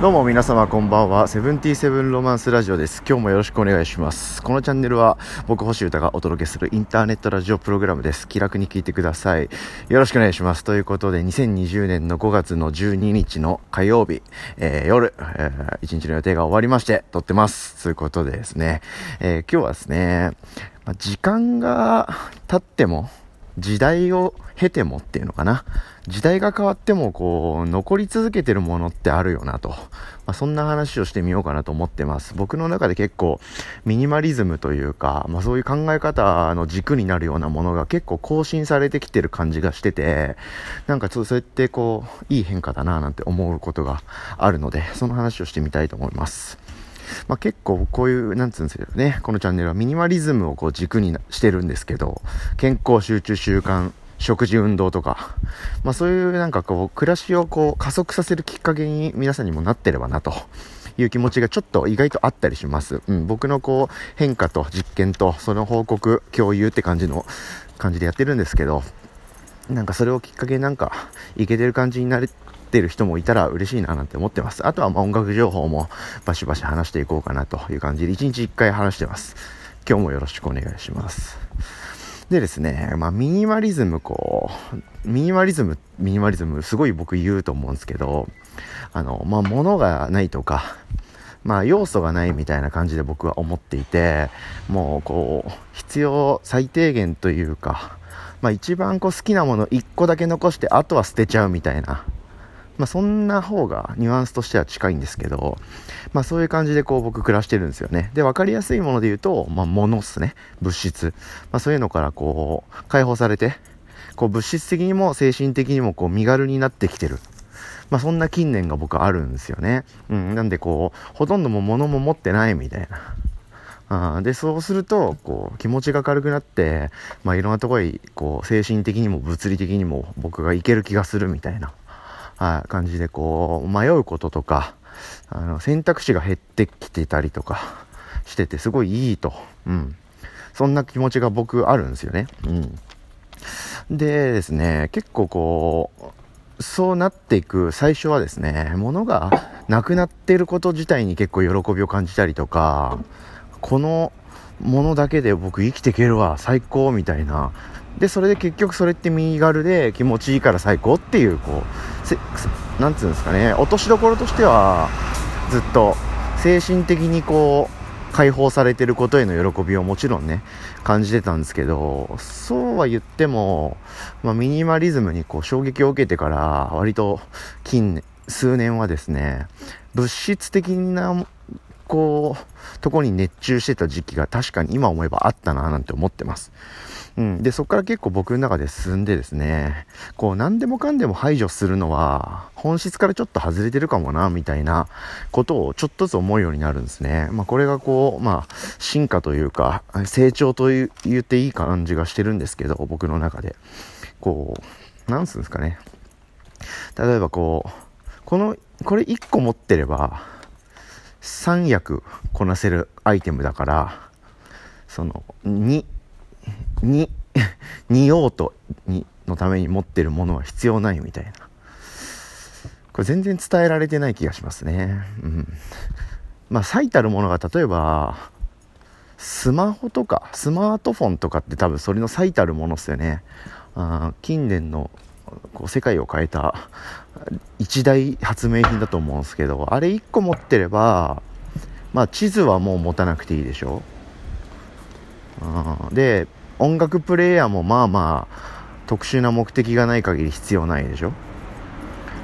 どうも皆様こんばんは。セブンティーセブンロマンスラジオです。今日もよろしくお願いします。このチャンネルは僕星歌がお届けするインターネットラジオプログラムです。気楽に聞いてください。よろしくお願いします。ということで、2020年の5月の12日の火曜日、えー夜、えー一日の予定が終わりまして、撮ってます。ということでですね、えー今日はですね、時間が経っても、時代を経てもっていうのかな。時代が変わっても、こう、残り続けてるものってあるよなと。まあ、そんな話をしてみようかなと思ってます。僕の中で結構、ミニマリズムというか、まあ、そういう考え方の軸になるようなものが結構更新されてきてる感じがしてて、なんかちょっとそうやってこう、いい変化だななんて思うことがあるので、その話をしてみたいと思います。まあ、結構こういう、なんつうんですよね、このチャンネルはミニマリズムをこう軸にしてるんですけど、健康、集中、習慣、食事、運動とか、まあそういうなんかこう、暮らしをこう加速させるきっかけに皆さんにもなってればなと。いう気持ちがちょっと意外とあったりします。うん、僕のこう変化と実験とその報告、共有って感じの感じでやってるんですけど、なんかそれをきっかけになんかいけてる感じになってる人もいたら嬉しいななんて思ってます。あとはまあ音楽情報もバシバシ話していこうかなという感じで1日1回話してます。今日もよろしくお願いします。でですね、まあミニマリズムこう、ミニマリズム、ミニマリズムすごい僕言うと思うんですけど、あの、まあ物がないとか、まあ要素がないみたいな感じで僕は思っていて、もうこう、必要最低限というか、まあ一番こう好きなもの1個だけ残してあとは捨てちゃうみたいな。まあそんな方がニュアンスとしては近いんですけど、まあそういう感じでこう僕暮らしてるんですよね。で、わかりやすいもので言うと、まあ物っすね。物質。まあそういうのからこう解放されて、こう物質的にも精神的にもこう身軽になってきてる。まあそんな近年が僕あるんですよね。うん。なんでこう、ほとんどもう物も持ってないみたいな。あで、そうすると、こう、気持ちが軽くなって、まあ、いろんなところに、こう、精神的にも物理的にも僕がいける気がするみたいな、はい、感じで、こう、迷うこととか、あの、選択肢が減ってきてたりとかしてて、すごいいいと。うん。そんな気持ちが僕あるんですよね。うん。でですね、結構こう、そうなっていく最初はですね、物がなくなってること自体に結構喜びを感じたりとか、このものだけで僕生きていけるわ、最高みたいな。で、それで結局それって身軽で気持ちいいから最高っていう、こう、せなんつうんですかね、落としどころとしては、ずっと精神的にこう、解放されてることへの喜びをもちろんね、感じてたんですけど、そうは言っても、まあ、ミニマリズムにこう衝撃を受けてから、割と近年、数年はですね、物質的な、こう、とこに熱中してた時期が確かに今思えばあったななんて思ってます。うん。で、そこから結構僕の中で進んでですね、こう何でもかんでも排除するのは、本質からちょっと外れてるかもな、みたいなことをちょっとずつ思うようになるんですね。まあこれがこう、まあ進化というか、成長という言っていい感じがしてるんですけど、僕の中で。こう、なんつうんですかね。例えばこう、この、これ1個持ってれば、3役こなせるアイテムだから、その、2、2、2用途にのために持ってるものは必要ないみたいな。これ全然伝えられてない気がしますね。うん。まあ、最たるものが例えば、スマホとか、スマートフォンとかって多分それの最たるものっすよね。あ近年のこう世界を変えた一大発明品だと思うんですけど、あれ1個持ってれば、まあ地図はもう持たなくていいでしょ。うんで、音楽プレイヤーもまあまあ特殊な目的がない限り必要ないでしょ？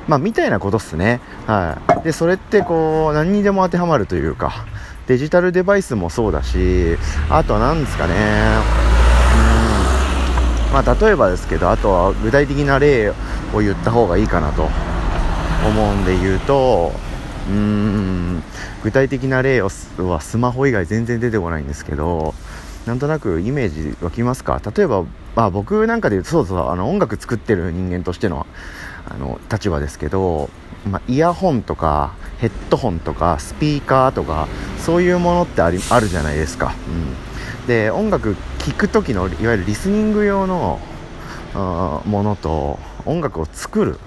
まあみたいなことっすね。はい。で、それってこう何にでも当てはまるというか、デジタルデバイスもそうだし、あとは何ですかね。うん。まあ例えばですけど、あとは具体的な例を言った方がいいかなと思うんで言うと、うん、具体的な例はスマホ以外全然出てこないんですけど、なんとなくイメージ湧きますか？例えば、まあ僕なんかで、そうそう、あの音楽作ってる人間としての、あの、立場ですけど、まあ、イヤホンとか、ヘッドホンとか、スピーカーとか、そういうものってあり、あるじゃないですか。うん。で、音楽聴く時の、いわゆるリスニング用の、ものと、音楽を作る、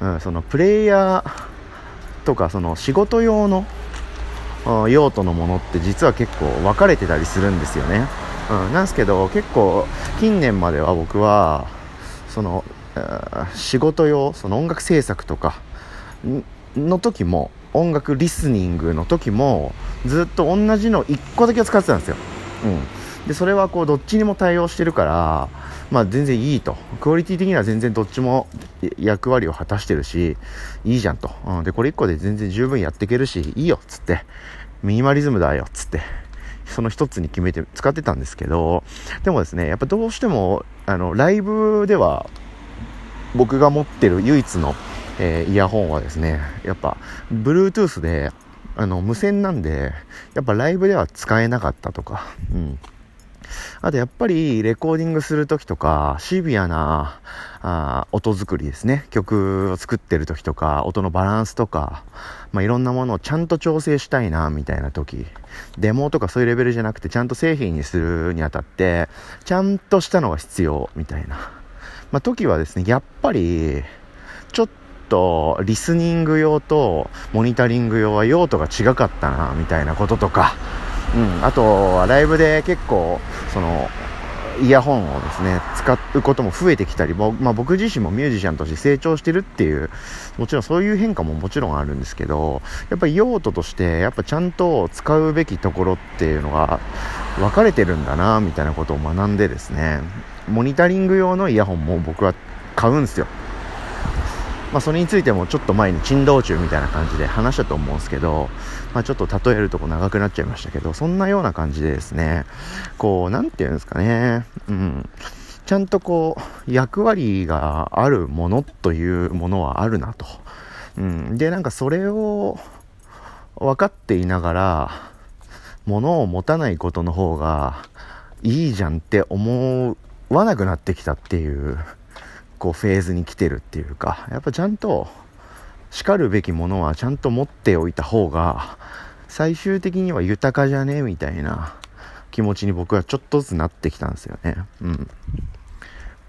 うん、そのプレイヤーとかその仕事用の用途のものって実は結構分かれてたりするんですよね、うん、なんですけど結構近年までは僕はその仕事用その音楽制作とかの時も音楽リスニングの時もずっと同じの1個だけを使ってたんですよ、うん、でそれはこうどっちにも対応してるからまあ全然いいと。クオリティ的には全然どっちも役割を果たしてるしいいじゃんと、うん、でこれ1個で全然十分やっていけるしいいよっつって。ミニマリズムだよっつってその一つに決めて使ってたんですけどでもですねやっぱどうしてもあのライブでは僕が持ってる唯一の、えー、イヤホンはですねやっぱ Bluetooth であの無線なんでやっぱライブでは使えなかったとか、うん、あとやっぱりレコーディングする時とかシビアなあ音作りですね。曲を作ってる時とか音のバランスとか、まあ、いろんなものをちゃんと調整したいなみたいな時。デモとかそういうレベルじゃなくてちゃんと製品にするにあたってちゃんとしたのが必要みたいな、まあ、時はですねやっぱりちょっとリスニング用とモニタリング用は用途が違かったなみたいなこととかうん、あとはライブで結構そのイヤホンをですね使うことも増えてきたり、まあ、僕自身もミュージシャンとして成長してるっていうもちろんそういう変化ももちろんあるんですけどやっぱり用途としてやっぱちゃんと使うべきところっていうのが分かれてるんだなみたいなことを学んでですねモニタリング用のイヤホンも僕は買うんですよ。まあ、それについてもちょっと前に珍道中みたいな感じで話したと思うんですけど、まあ、ちょっと例えるとこ長くなっちゃいましたけど、そんなような感じでですね、こう、なんていうんですかね、うん、ちゃんとこう、役割があるものというものはあるなと。うん、で、なんかそれを分かっていながら、物を持たないことの方がいいじゃんって思わなくなってきたっていうこうフェーズに来てるっていうかやっぱちゃんとしかるべきものはちゃんと持っておいた方が最終的には豊かじゃねみたいな気持ちに僕はちょっとずつなってきたんですよねうん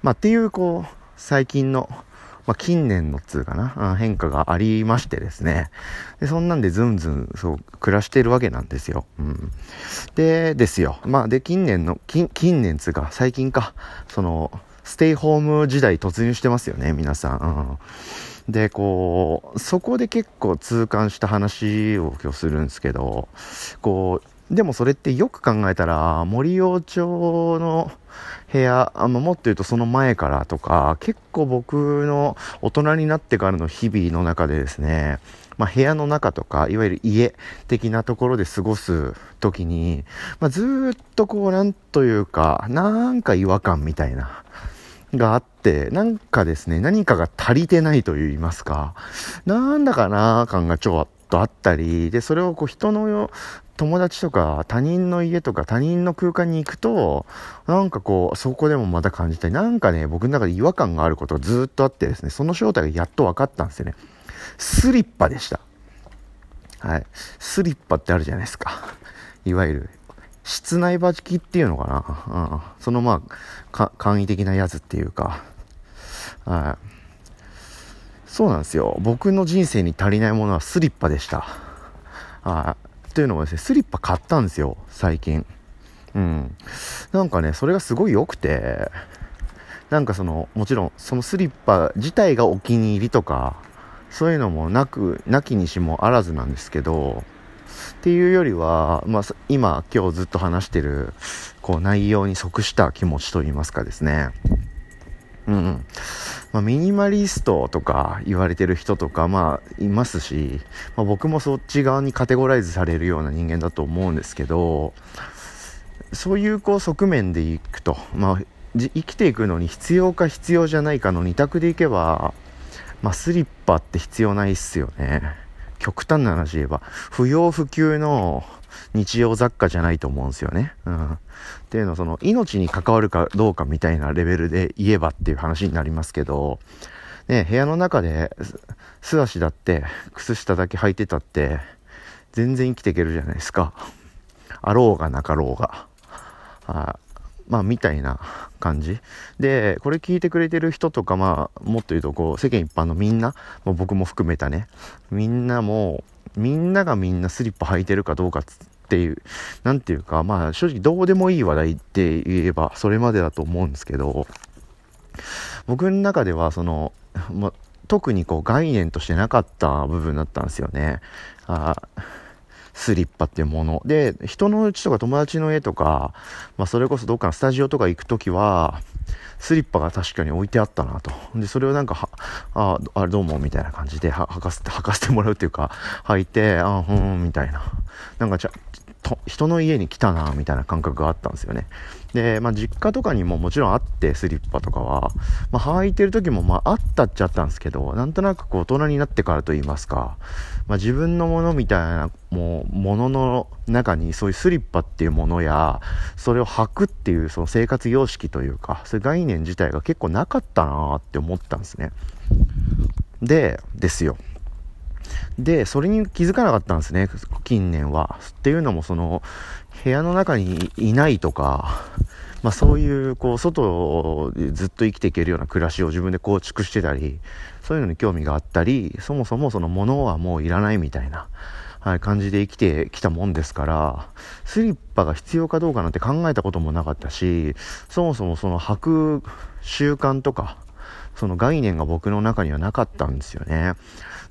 まあっていうこう最近のまあ、近年のつうかな、変化がありましてですね。で、そんなんでずんずん、そう、暮らしてるわけなんですよ。うん。で、ですよ。まあ、で、近年の、近、近年つうか、最近か、その、ステイホーム時代突入してますよね、皆さん。うん、で、こう、そこで結構痛感した話を今日するんですけど、こう、でもそれってよく考えたら、森王町の部屋、あのもっと言うとその前からとか、結構僕の大人になってからの日々の中でですね、まあ、部屋の中とか、いわゆる家的なところで過ごす時に、まあ、ずっとこう、なんというか、なんか違和感みたいな、があって、なんかですね、何かが足りてないと言いますか、なんだかな感がちょっとあったり、で、それをこう人の友達とか他人の家とか他人の空間に行くと、なんかこう、そこでもまた感じたり、なんかね、僕の中で違和感があることがずっとあってですね、その正体がやっと分かったんですよね。スリッパでした。はい。スリッパってあるじゃないですか。いわゆる室内履きっていうのかな？うん。そのまあ、簡易的なやつっていうか。はい。そうなんですよ。僕の人生に足りないものはスリッパでした。はい。というのもですね、スリッパ買ったんですよ、最近。うん。なんかね、それがすごい良くて、なんかその、もちろん、そのスリッパ自体がお気に入りとか、そういうのもなく、なきにしもあらずなんですけど、っていうよりは、まあ、今、今日ずっと話してる、こう、内容に即した気持ちといいますかですね。うん。まあ、ミニマリストとか言われてる人とか、まあ、いますし、まあ、僕もそっち側にカテゴライズされるような人間だと思うんですけど、そういうこう側面でいくと、まあ、生きていくのに必要か必要じゃないかの2択でいけば、まあ、スリッパって必要ないっすよね。極端な話言えば、不要不急の日用雑貨じゃないと思うんですよね。うん。っていうのは、その、命に関わるかどうかみたいなレベルで言えばっていう話になりますけど、ね、部屋の中で素足だって、靴下だけ履いてたって、全然生きていけるじゃないですか。あろうがなかろうが。あまあ、みたいな感じ。で、これ聞いてくれてる人とか、まあ、もっと言うと、こう、世間一般のみんな、もう僕も含めたね、みんなも、みんながみんなスリッパ履いてるかどうかっていう、なんていうか、まあ、正直どうでもいい話題って言えば、それまでだと思うんですけど、僕の中では、その、ま特にこう概念としてなかった部分だったんですよね。あスリッパっていうもの。で、人の家とか友達の家とか、まあそれこそどっかのスタジオとか行くときは、スリッパが確かに置いてあったなと。で、それをなんか、は、あ、あれどうも、みたいな感じで、は、履かせて、履かせてもらうっていうか、履いて、あ、ふん、みたいな。なんかちゃ、と人の家に来たな、みたいな感覚があったんですよね。で、まあ、実家とかにももちろんあって、スリッパとかは、まあ、履いてる時も、まあ、あったっちゃったんですけど、なんとなくこう、大人になってからと言いますか、まあ、自分のものみたいな、もう、ものの中に、そういうスリッパっていうものや、それを履くっていう、その生活様式というか、そういう概念自体が結構なかったなって思ったんですね。で、ですよ。で、それに気づかなかったんですね、近年は。っていうのも、その、部屋の中にいないとか、まあそういう、こう、外でずっと生きていけるような暮らしを自分で構築してたり、そういうのに興味があったり、そもそもその物はもういらないみたいな、はい、感じで生きてきたもんですから、スリッパが必要かどうかなんて考えたこともなかったし、そもそもその履く習慣とか、その概念が僕の中にはなかったんですよね。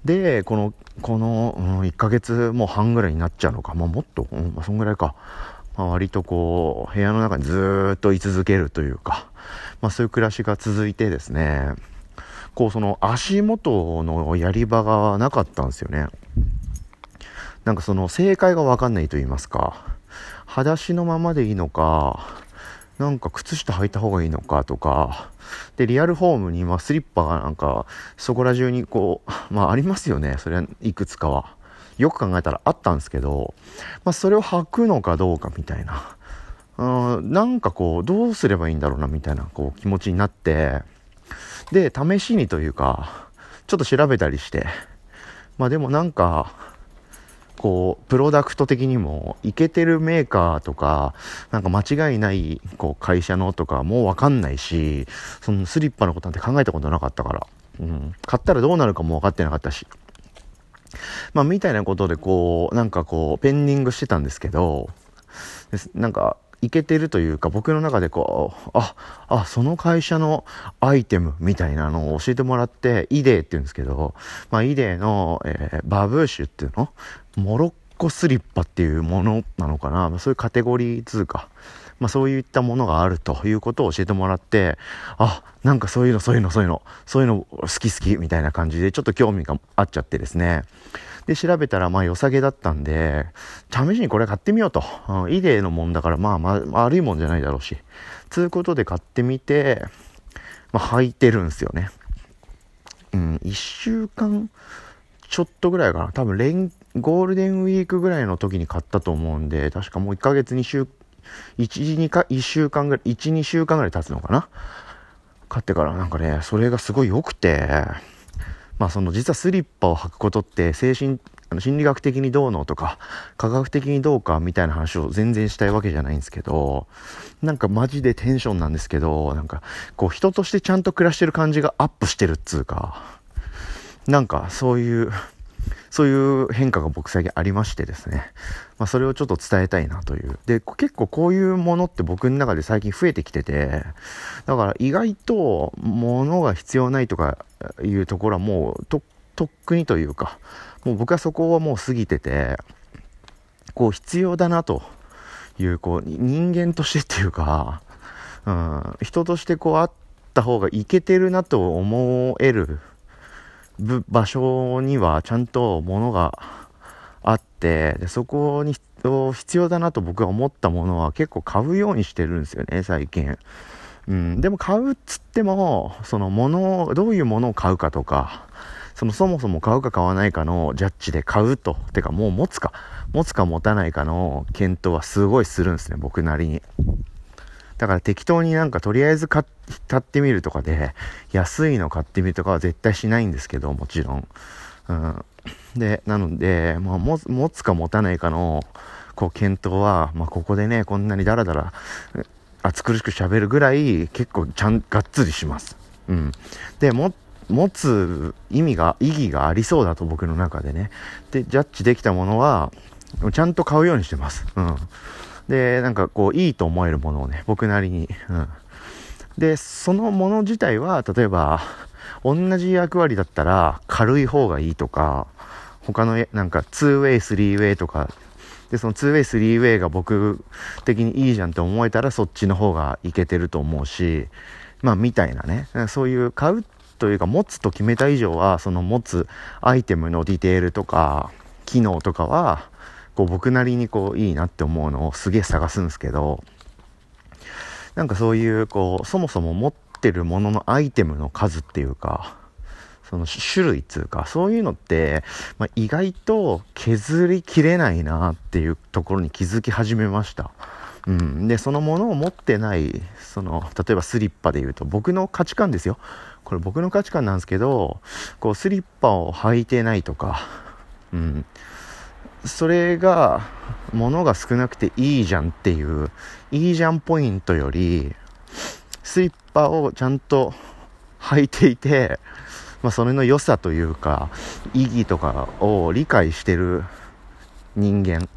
で、この、この、うん、1ヶ月もう半ぐらいになっちゃうのか。まあ、もっと、うん、まあ、そんぐらいか。まあ、割とこう、部屋の中にずっと居続けるというか、まあ、そういう暮らしが続いてですね、こう、その足元のやり場がなかったんですよね。なんかその正解がわかんないと言いますか、裸足のままでいいのか、なんか靴下履いた方がいいのかとか、で、リアルホームに、まあ、スリッパがなんか、そこら中にこう、まあ、ありますよね。それはいくつかは。よく考えたらあったんですけど、まあ、それを履くのかどうかみたいな。うん、なんかこう、どうすればいいんだろうな、みたいな、こう、気持ちになって、で、試しにというか、ちょっと調べたりして、まあでもなんか、こう、プロダクト的にも、いけてるメーカーとか、なんか間違いない、こう、会社のとかもうわかんないし、そのスリッパのことなんて考えたことなかったから、うん、買ったらどうなるかも分かってなかったし。まあ、みたいなことで、こう、なんかこう、ペンディングしてたんですけど、なんか、いけてるというか、僕の中でこう、あ、あ、その会社のアイテムみたいなのを教えてもらって、イデーって言うんですけど、まあ、イデーの、えー、バブーシュっていうの？モロッコスリッパっていうものなのかな、まあ、そういうカテゴリー通貨。まあ、そういったものがあるということを教えてもらって、あ、なんかそういうの、そういうの、そういうの、そういうの好き好きみたいな感じで、ちょっと興味があっちゃってですね。で、調べたら、まあ、良さげだったんで、試しにこれ買ってみようと。うん、イデーのもんだから、まあ、まあ、悪いもんじゃないだろうし。つうことで買ってみて、まあ、履いてるんすよね。うん、1週間ちょっとぐらいかな。多分、連、ゴールデンウィークぐらいの時に買ったと思うんで、確かもう1ヶ月2週、1、2か、1週間ぐらい、1、2週間ぐらい経つのかな。買ってからなんかね、それがすごい良くて、まあその実はスリッパを履くことって精神、あの心理学的にどうのとか、科学的にどうかみたいな話を全然したいわけじゃないんですけど、なんかマジでテンションなんですけど、なんかこう人としてちゃんと暮らしてる感じがアップしてるっつうか、なんかそういう、そういう変化が僕最近ありましてですね。まあそれをちょっと伝えたいなという。で、結構こういうものって僕の中で最近増えてきてて、だから意外と物が必要ないとかいうところはもうと、とっくにというか、もう僕はそこはもう過ぎてて、こう必要だなという、こう人間としてっていうか、うん、人としてこうあった方がいけてるなと思える場所にはちゃんと物があってでそこに必要だなと僕が思ったものは結構買うようにしてるんですよね最近。うん、でも買うっつってもその物どういうものを買うかとかそのそもそも買うか買わないかのジャッジで買うとてかもう持つか持つか持たないかの検討はすごいするんですね僕なりに。だから適当になんかとりあえず買ってみるとかで、安いの買ってみるとかは絶対しないんですけど、もちろん。うん。で、なので、まあ、持つか持たないかの、こう、検討は、まあ、ここでね、こんなにダラダラ暑苦しく喋るぐらい結構ちゃんがっつりします。うん、でも持つ意味が意義がありそうだと僕の中でねでジャッジできたものはちゃんと買うようにしてます。うん、でなんかこういいと思えるものをね僕なりに、うん、でそのもの自体は例えば同じ役割だったら軽い方がいいとか他のなんか 2way、3way とか。で、その 2way、3way が僕的にいいじゃんって思えたらそっちの方がいけてると思うし、まあみたいなね、そういう買うというか持つと決めた以上は、その持つアイテムのディテールとか、機能とかは、こう僕なりにこういいなって思うのをすげえ探すんですけど、なんかそういうこう、そもそも持ってるもののアイテムの数っていうか、その種類っていうか、そういうのって、まあ、意外と削りきれないなっていうところに気づき始めました。うん。で、そのものを持ってない、その、例えばスリッパで言うと、僕の価値観ですよ。これ僕の価値観なんですけど、こう、スリッパを履いてないとか、うん。それが、物が少なくていいじゃんっていう、いいじゃんポイントより、スリッパをちゃんと履いていて、まあ、それの良さというか、意義とかを理解してる人間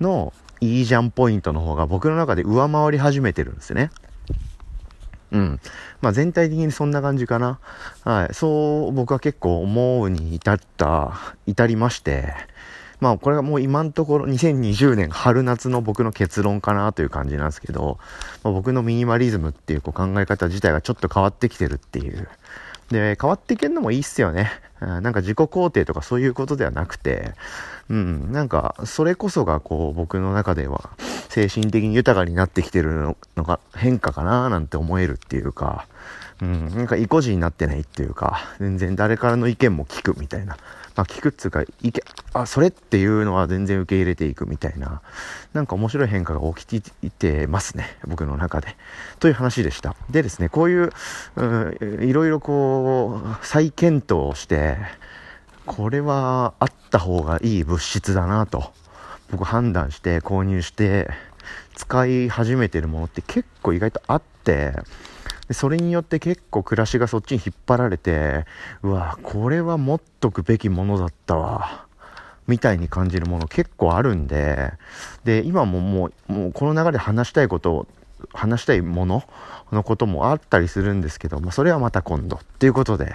のいいじゃんポイントの方が僕の中で上回り始めてるんですね。うん。まあ全体的にそんな感じかな。はい。そう僕は結構思うに至った、至りまして、まあこれがもう今のところ2020年春夏の僕の結論かなという感じなんですけど、まあ、僕のミニマリズムっていうこう考え方自体がちょっと変わってきてるっていう。で、変わっていけるのもいいっすよね。なんか自己肯定とかそういうことではなくて、うん、なんかそれこそがこう僕の中では精神的に豊かになってきてるのが変化かななんて思えるっていうか、うん、なんか意固地になってないっていうか、全然誰からの意見も聞くみたいな。あ聞くっつうか、意見、あ、それっていうのは全然受け入れていくみたいな、なんか面白い変化が起きていてますね。僕の中で。という話でした。でですね、こういう、うん、いろいろこう、再検討して、これはあった方がいい物質だなと、僕判断して購入して、使い始めてるものって結構意外とあって、それによって結構暮らしがそっちに引っ張られて、うわ、これは持っとくべきものだったわ。みたいに感じるもの結構あるんで、で、今ももう、もうこの流れで話したいことを、話したいもののこともあったりするんですけど、まあ、それはまた今度っていうことで、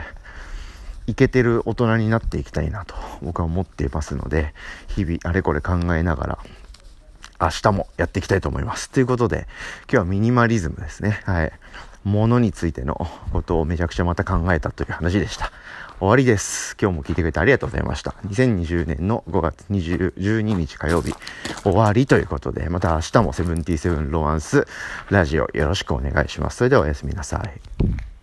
いけてる大人になっていきたいなと僕は思っていますので、日々あれこれ考えながら、明日もやっていきたいと思います。ということで、今日はミニマリズムですね。はい。ものについてのことをめちゃくちゃまた考えたという話でした。終わりです。今日も聞いてくれてありがとうございました。2020年の5月20 12日火曜日終わりということで、また明日もセブンティセブンロマンスラジオよろしくお願いします。それではおやすみなさい。